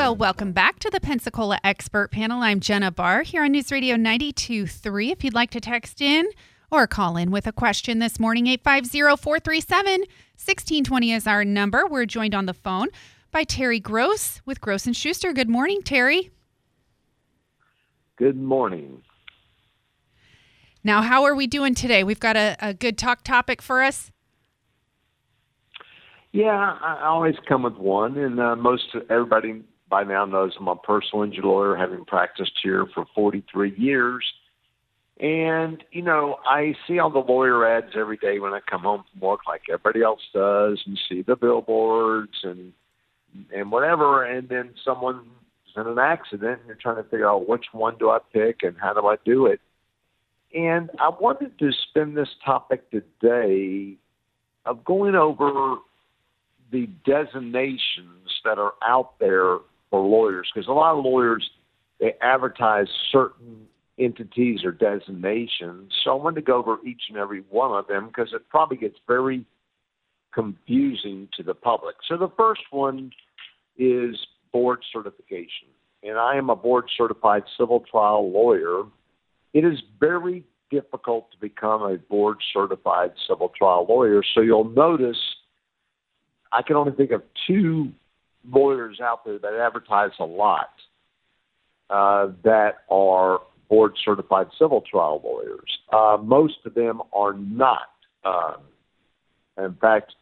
Well, welcome back to the Pensacola Expert Panel. I'm Jenna Barr here on News Radio 92.3. If you'd like to text in or call in with a question this morning, 850-437-1620 is our number. We're joined on the phone by Terry Gross with Gross & Schuster. Good morning, Terry. Good morning. Now, how are we doing today? We've got a, a good talk topic for us. Yeah, I always come with one, and uh, most everybody by now knows I'm a personal injury lawyer, having practiced here for 43 years. And, you know, I see all the lawyer ads every day when I come home from work, like everybody else does, and see the billboards and and whatever. And then someone's in an accident, and you're trying to figure out which one do I pick and how do I do it. And I wanted to spend this topic today of going over the designations that are out there for lawyers because a lot of lawyers they advertise certain entities or designations. So I wanted to go over each and every one of them because it probably gets very confusing to the public. So the first one is board certification. And I am a board certified civil trial lawyer. It is very difficult to become a board certified civil trial lawyer. So you'll notice I can only think of two lawyers out there that advertise a lot uh, that are board certified civil trial lawyers. Uh, most of them are not. Uh, in fact,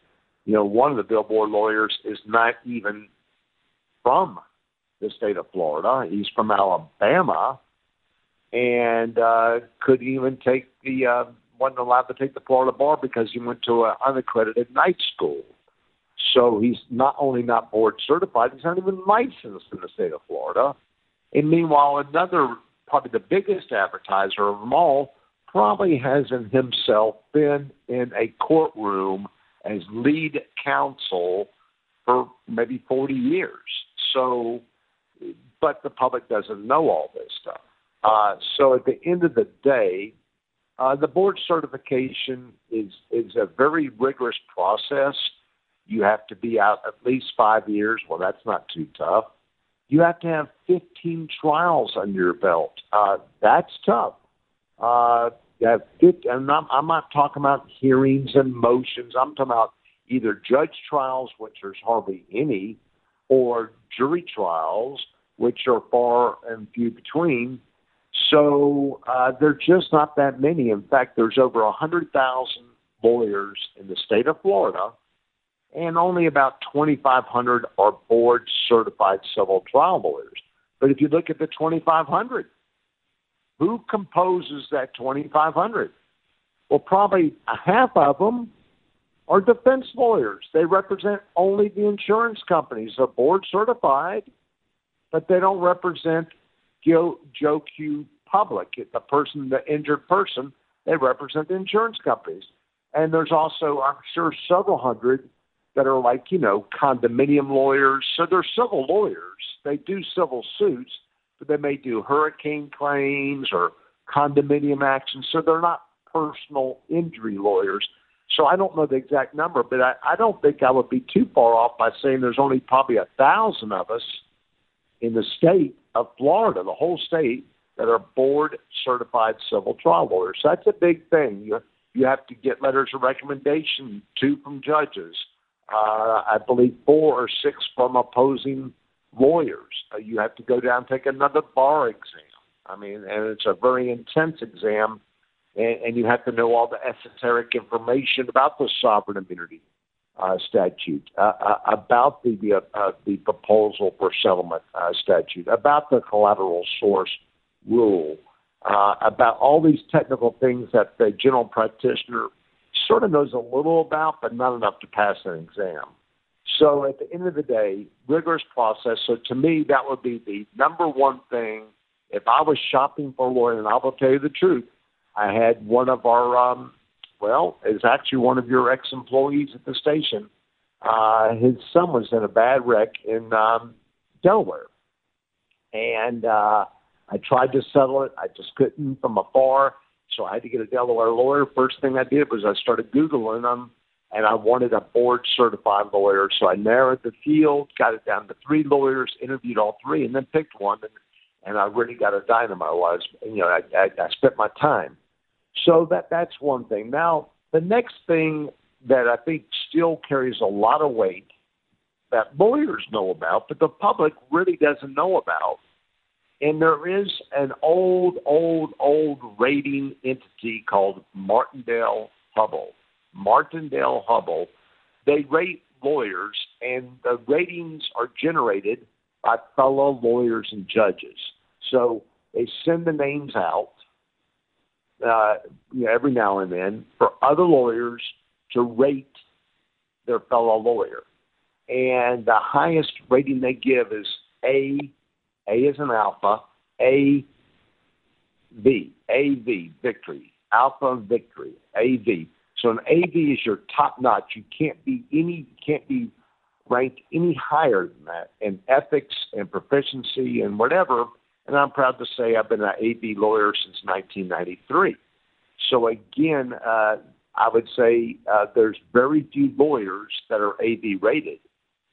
you know, one of the billboard lawyers is not even from the state of Florida. He's from Alabama and uh, couldn't even take the, uh, wasn't allowed to take the Florida bar because he went to an unaccredited night school. So he's not only not board certified, he's not even licensed in the state of Florida. And meanwhile, another, probably the biggest advertiser of them all, probably hasn't himself been in a courtroom as lead counsel for maybe 40 years. So, but the public doesn't know all this stuff. Uh, so at the end of the day, uh, the board certification is is a very rigorous process. You have to be out at least five years. Well, that's not too tough. You have to have 15 trials under your belt. Uh, that's tough. Uh, you have 50, and I'm, I'm not talking about hearings and motions. I'm talking about either judge trials, which there's hardly any, or jury trials, which are far and few between. So uh, there are just not that many. In fact, there's over 100,000 lawyers in the state of Florida and only about 2,500 are board certified civil trial lawyers. But if you look at the 2,500, who composes that 2,500? Well, probably a half of them are defense lawyers. They represent only the insurance companies. They're board certified, but they don't represent Joe, Joe Q public, the person, the injured person. They represent the insurance companies. And there's also, I'm sure, several hundred that are like, you know, condominium lawyers. So they're civil lawyers. They do civil suits, but they may do hurricane claims or condominium actions. So they're not personal injury lawyers. So I don't know the exact number, but I, I don't think I would be too far off by saying there's only probably a thousand of us in the state of Florida, the whole state, that are board certified civil trial lawyers. So that's a big thing. You you have to get letters of recommendation, two from judges, uh, I believe four or six from opposing lawyers. Uh, you have to go down and take another bar exam. I mean, and it's a very intense exam, and, and you have to know all the esoteric information about the sovereign immunity uh, statute, uh, uh, about the the, uh, the proposal for settlement uh, statute, about the collateral source rule, uh, about all these technical things that the general practitioner sort of knows a little about, but not enough to pass an exam. So at the end of the day, rigorous process. So to me, that would be the number one thing. If I was shopping for a lawyer, and I will tell you the truth, I had one of our, um, well, it's actually one of your ex-employees at the station. Uh, his son was in a bad wreck in um, Delaware, and uh, I tried to settle it. I just couldn't from afar. So I had to get a Delaware lawyer. First thing I did was I started Googling them and I wanted a board certified lawyer. So I narrowed the field, got it down to three lawyers, interviewed all three, and then picked one. And, and I really got a dynamo. Was you know I, I, I spent my time. So that that's one thing. Now the next thing that I think still carries a lot of weight that lawyers know about, but the public really doesn't know about. And there is an old, old, old rating entity called Martindale Hubbell. Martindale Hubbell, they rate lawyers, and the ratings are generated by fellow lawyers and judges. So they send the names out uh, you know, every now and then for other lawyers to rate their fellow lawyer. And the highest rating they give is A, A is an alpha, A, V, A, V, victory, alpha, victory, A, V. So an AV is your top notch. You can't be any, can't be ranked any higher than that in ethics and proficiency and whatever. And I'm proud to say I've been an AV lawyer since 1993. So again, uh, I would say uh, there's very few lawyers that are AV rated.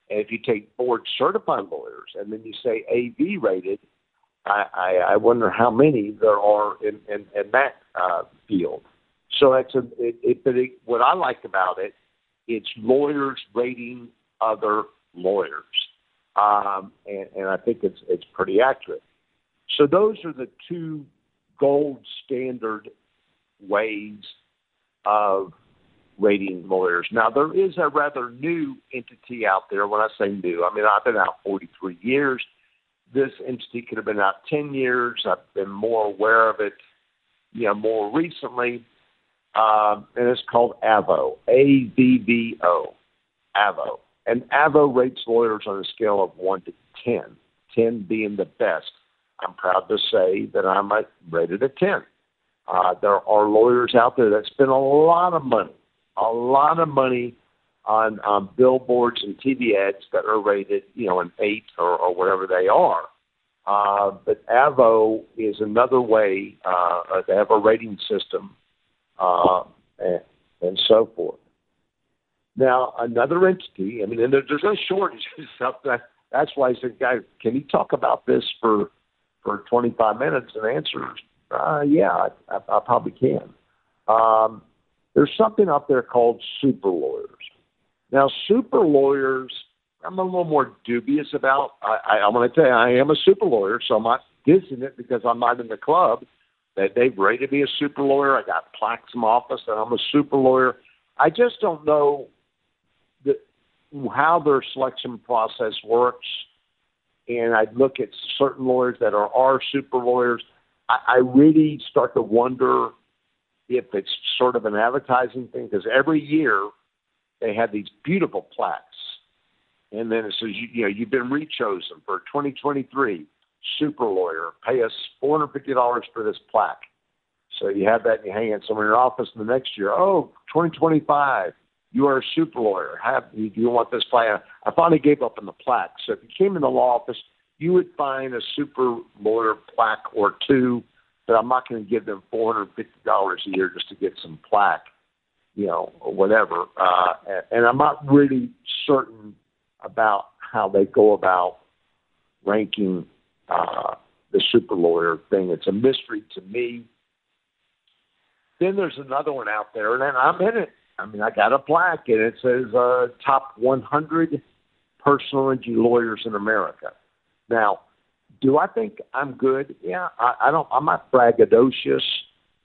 And if you take board certified lawyers and then you say AV rated, I, I, I wonder how many there are in, in, in that uh, field. So that's a, it, it, but it, what I like about it, it's lawyers rating other lawyers, um, and, and I think it's it's pretty accurate. So those are the two gold standard ways of rating lawyers. Now there is a rather new entity out there. When I say new, I mean I've been out 43 years. This entity could have been out 10 years. I've been more aware of it, you know, more recently um, and it's called Avvo, A V V O, Avvo. And Avvo rates lawyers on a scale of 1 to 10, 10 being the best. I'm proud to say that I'm rated a 10. Uh, there are lawyers out there that spend a lot of money, a lot of money on um, billboards and TV ads that are rated, you know, an 8 or, or whatever they are. Uh, but Avvo is another way, uh, they have a rating system uh, and, and so forth. Now, another entity, I mean, and there's no shortage of stuff. That, that's why I said, guys, can you talk about this for for 25 minutes and answer? Uh, yeah, I, I, I probably can. Um, there's something out there called super lawyers. Now, super lawyers, I'm a little more dubious about. I, I, I'm going to tell you, I am a super lawyer, so I'm not dissing it because I'm not in the club. They, they've rated me a super lawyer. I got plaques in my office that I'm a super lawyer. I just don't know the, how their selection process works. And I look at certain lawyers that are our super lawyers. I, I really start to wonder if it's sort of an advertising thing because every year they have these beautiful plaques. And then it says, you, you know, you've been rechosen for 2023 super lawyer. Pay us $450 for this plaque. So you have that and you hang it somewhere in your office. And the next year, oh, 2025, you are a super lawyer. Have do you want this plaque? I finally gave up on the plaque. So if you came in the law office, you would find a super lawyer plaque or two. But I'm not going to give them $450 a year just to get some plaque, you know, or whatever. Uh, and, and I'm not really certain about how they go about ranking uh, the super lawyer thing. It's a mystery to me. Then there's another one out there, and I'm in it. I mean, I got a plaque, and it says uh, top 100 personal injury lawyers in America. Now, do I think I'm good? Yeah, I, I don't. I'm not braggadocious,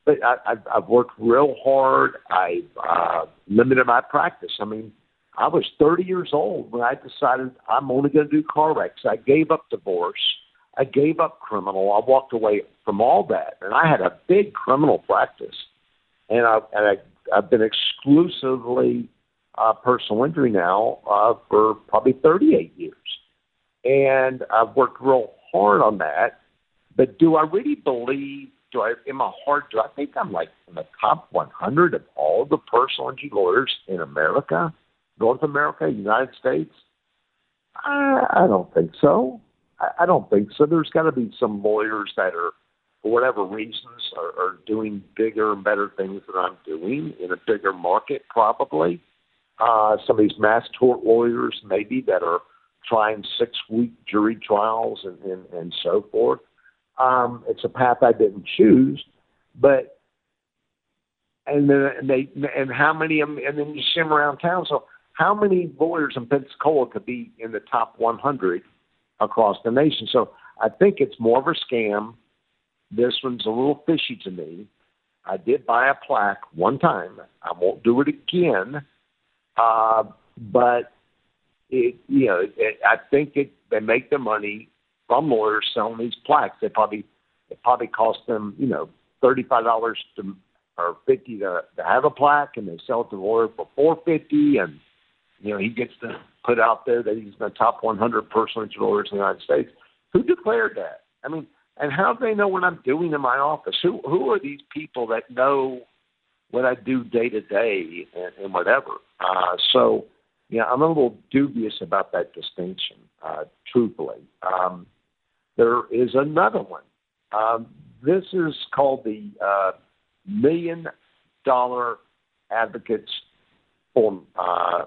but I, I've, I've worked real hard. I've uh, limited my practice. I mean, I was 30 years old when I decided I'm only going to do car wrecks. I gave up divorce. I gave up criminal. I walked away from all that, and I had a big criminal practice, and I and I, I've been exclusively uh, personal injury now uh, for probably 38 years, and I've worked real hard on that. But do I really believe? Do I in my heart? Do I think I'm like in the top 100 of all the personal injury lawyers in America, North America, United States? I, I don't think so. I, I don't think so. There's got to be some lawyers that are, for whatever reasons, are, are doing bigger and better things than I'm doing in a bigger market, probably. uh, some of these mass tort lawyers, maybe that are trying six week jury trials and, and, and so forth. Um, it's a path I didn't choose, but and then they and how many and then you see around town. So how many lawyers in Pensacola could be in the top 100 across the nation? So I think it's more of a scam. This one's a little fishy to me. I did buy a plaque one time. I won't do it again. Uh, but it, you know, it, I think it, they make their money from lawyers selling these plaques. They probably it probably cost them, you know, thirty five dollars to or fifty to, to have a plaque, and they sell it to the lawyer for four fifty, and you know he gets to put out there that he's the top one hundred personal injury lawyers in the United States. Who declared that? I mean, and how do they know what I'm doing in my office? Who who are these people that know what I do day to day and, and whatever? Uh, so, yeah, I'm a little dubious about that distinction, uh, truthfully. Um, there is another one. Um, this is called the uh, Million Dollar Advocates Forum, uh,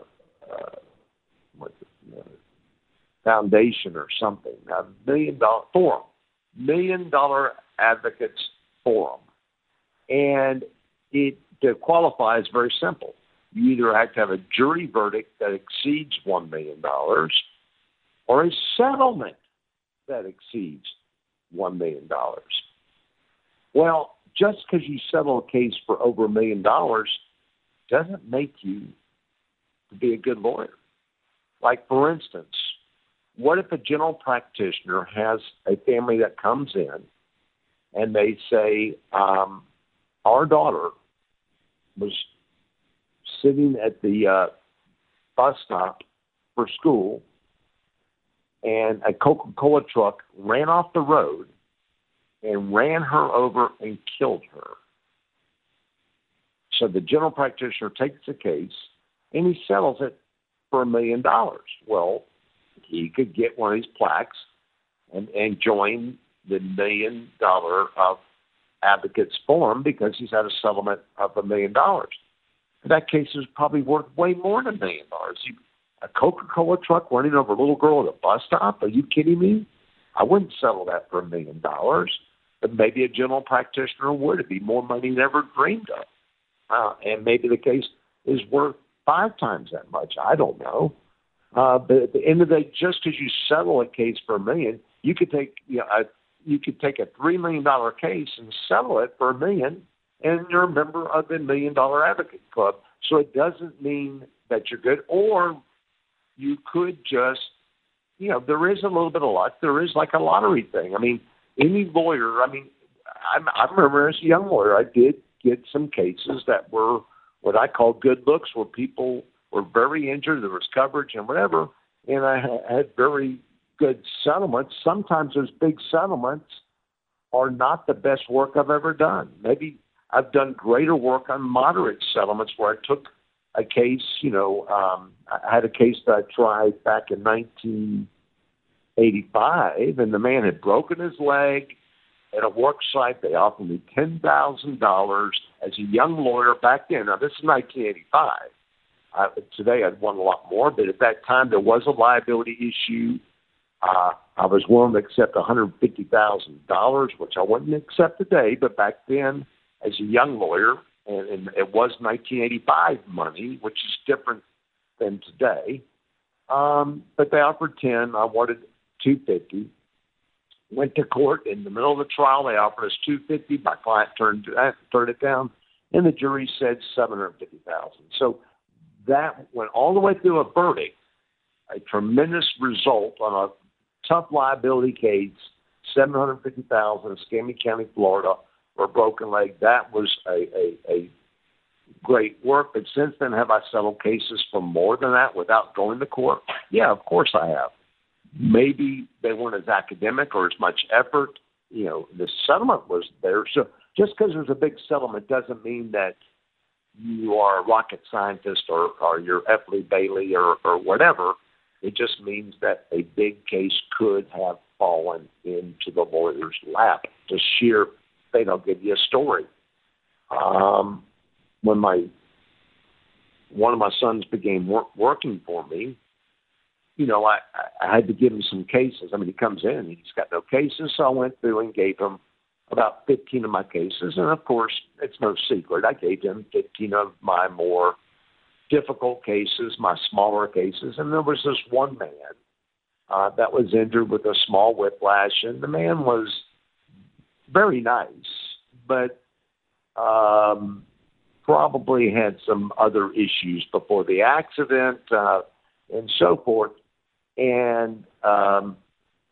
uh, Foundation or something, a million dollar forum, Million Dollar Advocates Forum. And it is very simple. You either have to have a jury verdict that exceeds $1 million or a settlement that exceeds $1 million. Well, just because you settle a case for over a million dollars doesn't make you to be a good lawyer. Like, for instance, what if a general practitioner has a family that comes in and they say, um, Our daughter was sitting at the uh, bus stop for school, and a Coca Cola truck ran off the road and ran her over and killed her. So the general practitioner takes the case and he settles it for a million dollars. Well, he could get one of these plaques and, and join the million dollar of advocates forum because he's had a settlement of a million dollars. That case is probably worth way more than a million dollars. A Coca Cola truck running over a little girl at a bus stop? Are you kidding me? I wouldn't settle that for a million dollars. But maybe a general practitioner would. It'd be more money than ever dreamed of. Uh, and maybe the case is worth five times that much. I don't know. Uh, but at the end of the day, just because you settle a case for a million, you could take you know, a you could take a three million dollar case and settle it for a million, and you're a member of the Million Dollar Advocate Club. So it doesn't mean that you're good, or you could just, you know, there is a little bit of luck. There is like a lottery thing. I mean, any lawyer. I mean, I, I remember as a young lawyer, I did get some cases that were what I call good looks, where people were very injured, there was coverage and whatever, and I had very good settlements. Sometimes those big settlements are not the best work I've ever done. Maybe I've done greater work on moderate settlements where I took a case, you know, um, I had a case that I tried back in 1985, and the man had broken his leg at a work site. They offered me $10,000 as a young lawyer back then. Now, this is 1985. Uh, today, I'd won a lot more, but at that time, there was a liability issue. Uh, I was willing to accept $150,000, which I wouldn't accept today, but back then, as a young lawyer, and, and it was 1985 money, which is different than today. Um, but they offered 10. I wanted 250. Went to court in the middle of the trial. They offered us 250. My client turned turned it down, and the jury said 750,000. So that went all the way through a verdict, a tremendous result on a tough liability case, seven hundred fifty thousand in Escambia County, Florida, for a broken leg. That was a, a, a great work. But since then, have I settled cases for more than that without going to court? Yeah, of course I have. Maybe they weren't as academic or as much effort. You know, the settlement was there. So just because there's a big settlement doesn't mean that you are a rocket scientist or, or you're. Lee Bailey or, or whatever. It just means that a big case could have fallen into the lawyer's lap. Just sheer, they don't give you a story. Um, when my one of my sons began wor- working for me, you know, I, I had to give him some cases. I mean, he comes in, he's got no cases, so I went through and gave him about 15 of my cases. And of course, it's no secret. I gave him 15 of my more difficult cases, my smaller cases. And there was this one man uh, that was injured with a small whiplash, and the man was very nice, but um, probably had some other issues before the accident uh, and so forth. And um,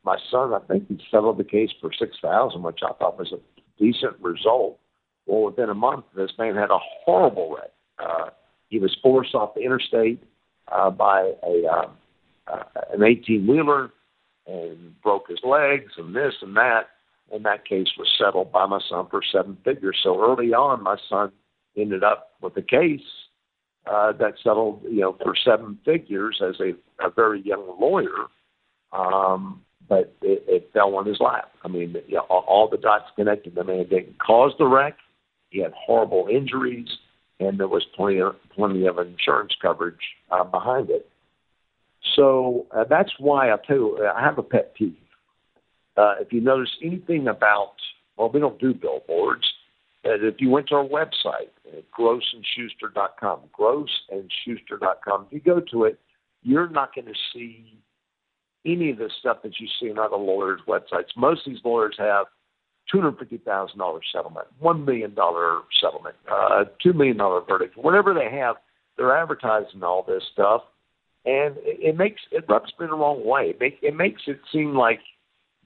my son, I think he settled the case for six thousand, which I thought was a decent result. Well, within a month, this man had a horrible wreck. Uh, he was forced off the interstate uh, by a uh, uh, an eighteen wheeler and broke his legs and this and that. And that case was settled by my son for seven figures. So early on, my son ended up with a case uh, that settled, you know, for seven figures as a, a very young lawyer. Um, but it, it fell on his lap. I mean, you know, all, the dots connected. The man didn't cause the wreck. He had horrible injuries, and there was plenty of plenty of insurance coverage uh, behind it. So uh, that's why I tell you, I have a pet peeve. Uh, if you notice anything about, well, we don't do billboards. If you went to our website, grossandschuster.com, grossandschuster.com, if you go to it, you're not going to see any of the stuff that you see in other lawyers' websites. Most of these lawyers have $250,000 settlement, $1 million settlement, uh, $2 million verdict, whatever they have, they're advertising all this stuff. And it, it makes it rubs me the wrong way. It, make, it makes it seem like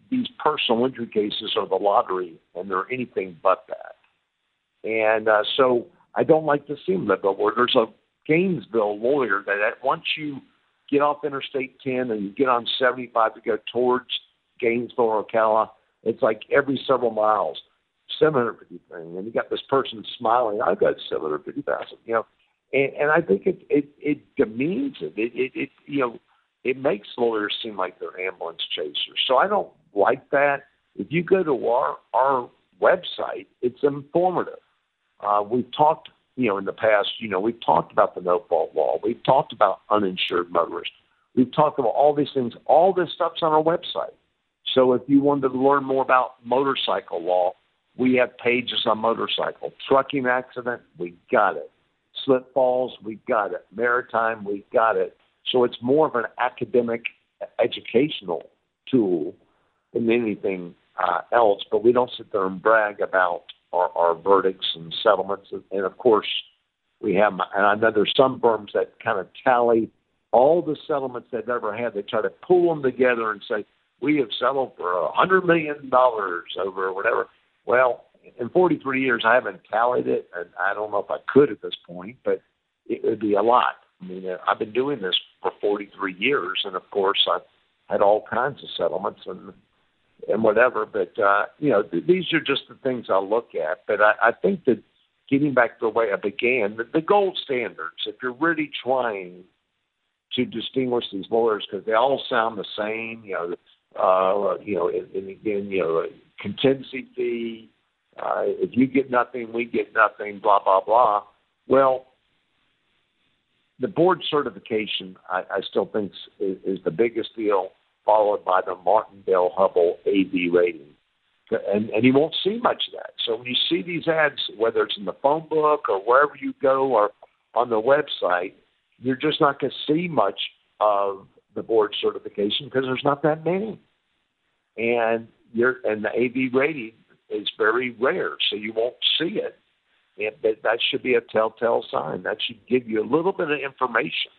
these personal injury cases are the lottery and they're anything but that. And uh, so I don't like to see them that billboard. There's a Gainesville lawyer that once you get off Interstate 10 and you get on 75 to go towards Gainesville or Ocala, it's like every several miles, 750 thing. And you got this person smiling, I've got 750,000, you know. And, and I think it, it, it demeans it. It, it, it, you know, it makes lawyers seem like they're ambulance chasers. So I don't like that. If you go to our, our website, it's informative. Uh, we've talked you know, in the past, you know, we've talked about the no fault law. We've talked about uninsured motorists. We've talked about all these things. All this stuff's on our website. So if you wanted to learn more about motorcycle law, we have pages on motorcycle. Trucking accident, we got it. Slip falls, we got it. Maritime, we got it. So it's more of an academic educational tool than anything uh, else, but we don't sit there and brag about our, our verdicts and settlements. And of course, we have, and I know there's some firms that kind of tally all the settlements they've ever had. They try to pull them together and say, we have settled for a hundred million dollars over whatever. Well, in 43 years, I haven't tallied it, and I don't know if I could at this point, but it would be a lot. I mean, I've been doing this for 43 years, and of course, I've had all kinds of settlements, and and whatever. But uh, you know, th- these are just the things I look at. But I, I think that getting back to the way I began, the, the gold standards. If you're really trying to distinguish these lawyers because they all sound the same, you know, uh, you know, and, and again, you know, contingency fee. Uh, if you get nothing, we get nothing. Blah blah blah. Well, the board certification, I, I still think is, is the biggest deal followed by the Martindale-Hubbell AV rating. And, and you won't see much of that. So when you see these ads, whether it's in the phone book or wherever you go or on the website, you're just not going to see much of the board certification because there's not that many. And you're, and the AV rating is very rare, so you won't see it. And, but that should be a telltale sign. That should give you a little bit of information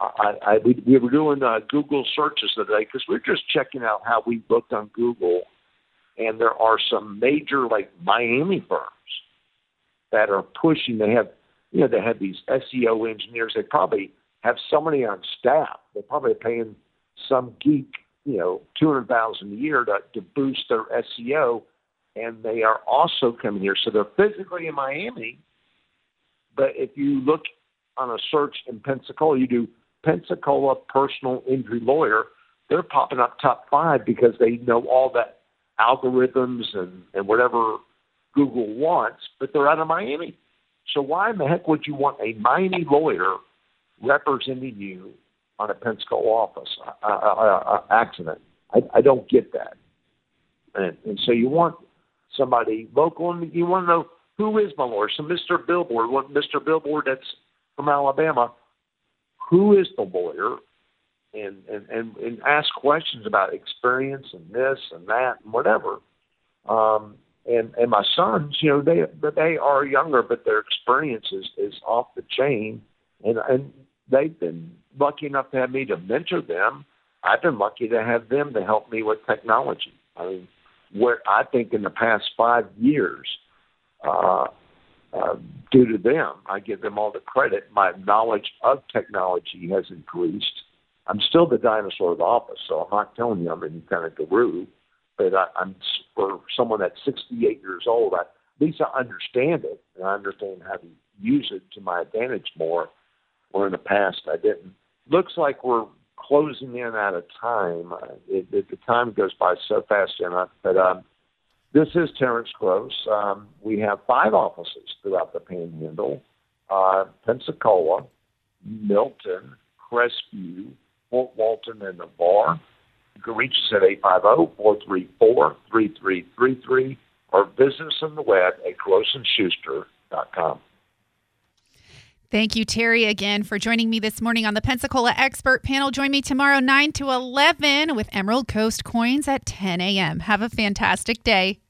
I, I we, we were doing uh, Google searches today because we're just checking out how we looked on Google, and there are some major like Miami firms that are pushing. They have you know they have these SEO engineers. They probably have somebody on staff. They're probably paying some geek you know two hundred thousand a year to to boost their SEO, and they are also coming here. So they're physically in Miami, but if you look on a search in Pensacola, you do Pensacola personal injury lawyer, they're popping up top five because they know all that algorithms and, and whatever Google wants, but they're out of Miami. So why in the heck would you want a Miami lawyer representing you on a Pensacola office uh, uh, uh, accident? I, I don't get that. And, and so you want somebody local, and you want to know who is my lawyer. So Mr. Billboard, what Mr. Billboard that's from Alabama, who is the lawyer? And, and, and, and ask questions about experience and this and that and whatever. Um, and and my sons, you know, they they are younger, but their experience is, is off the chain, and and they've been lucky enough to have me to mentor them. I've been lucky to have them to help me with technology. I mean, where I think in the past five years, uh, uh, due to them, I give them all the credit. My knowledge of technology has increased. I'm still the dinosaur of the office, so I'm not telling you I'm any kind of guru, but I, I'm for someone that's 68 years old. I, at least I understand it, and I understand how to use it to my advantage more. Where in the past I didn't. Looks like we're closing in out of time. Uh, it, it, the time goes by so fast, Jenna. But um, this is Terrence Gross. Um, we have five offices throughout the Panhandle: uh, Pensacola, Milton, Crestview, Fort Walton, and Navarre. You can reach us at 850-434-3333 or visit us on the web at grossandschuster.com. Thank you, Terry, again for joining me this morning on the Pensacola Expert Panel. Join me tomorrow, 9 to 11, with Emerald Coast Coins at 10 a.m. Have a fantastic day.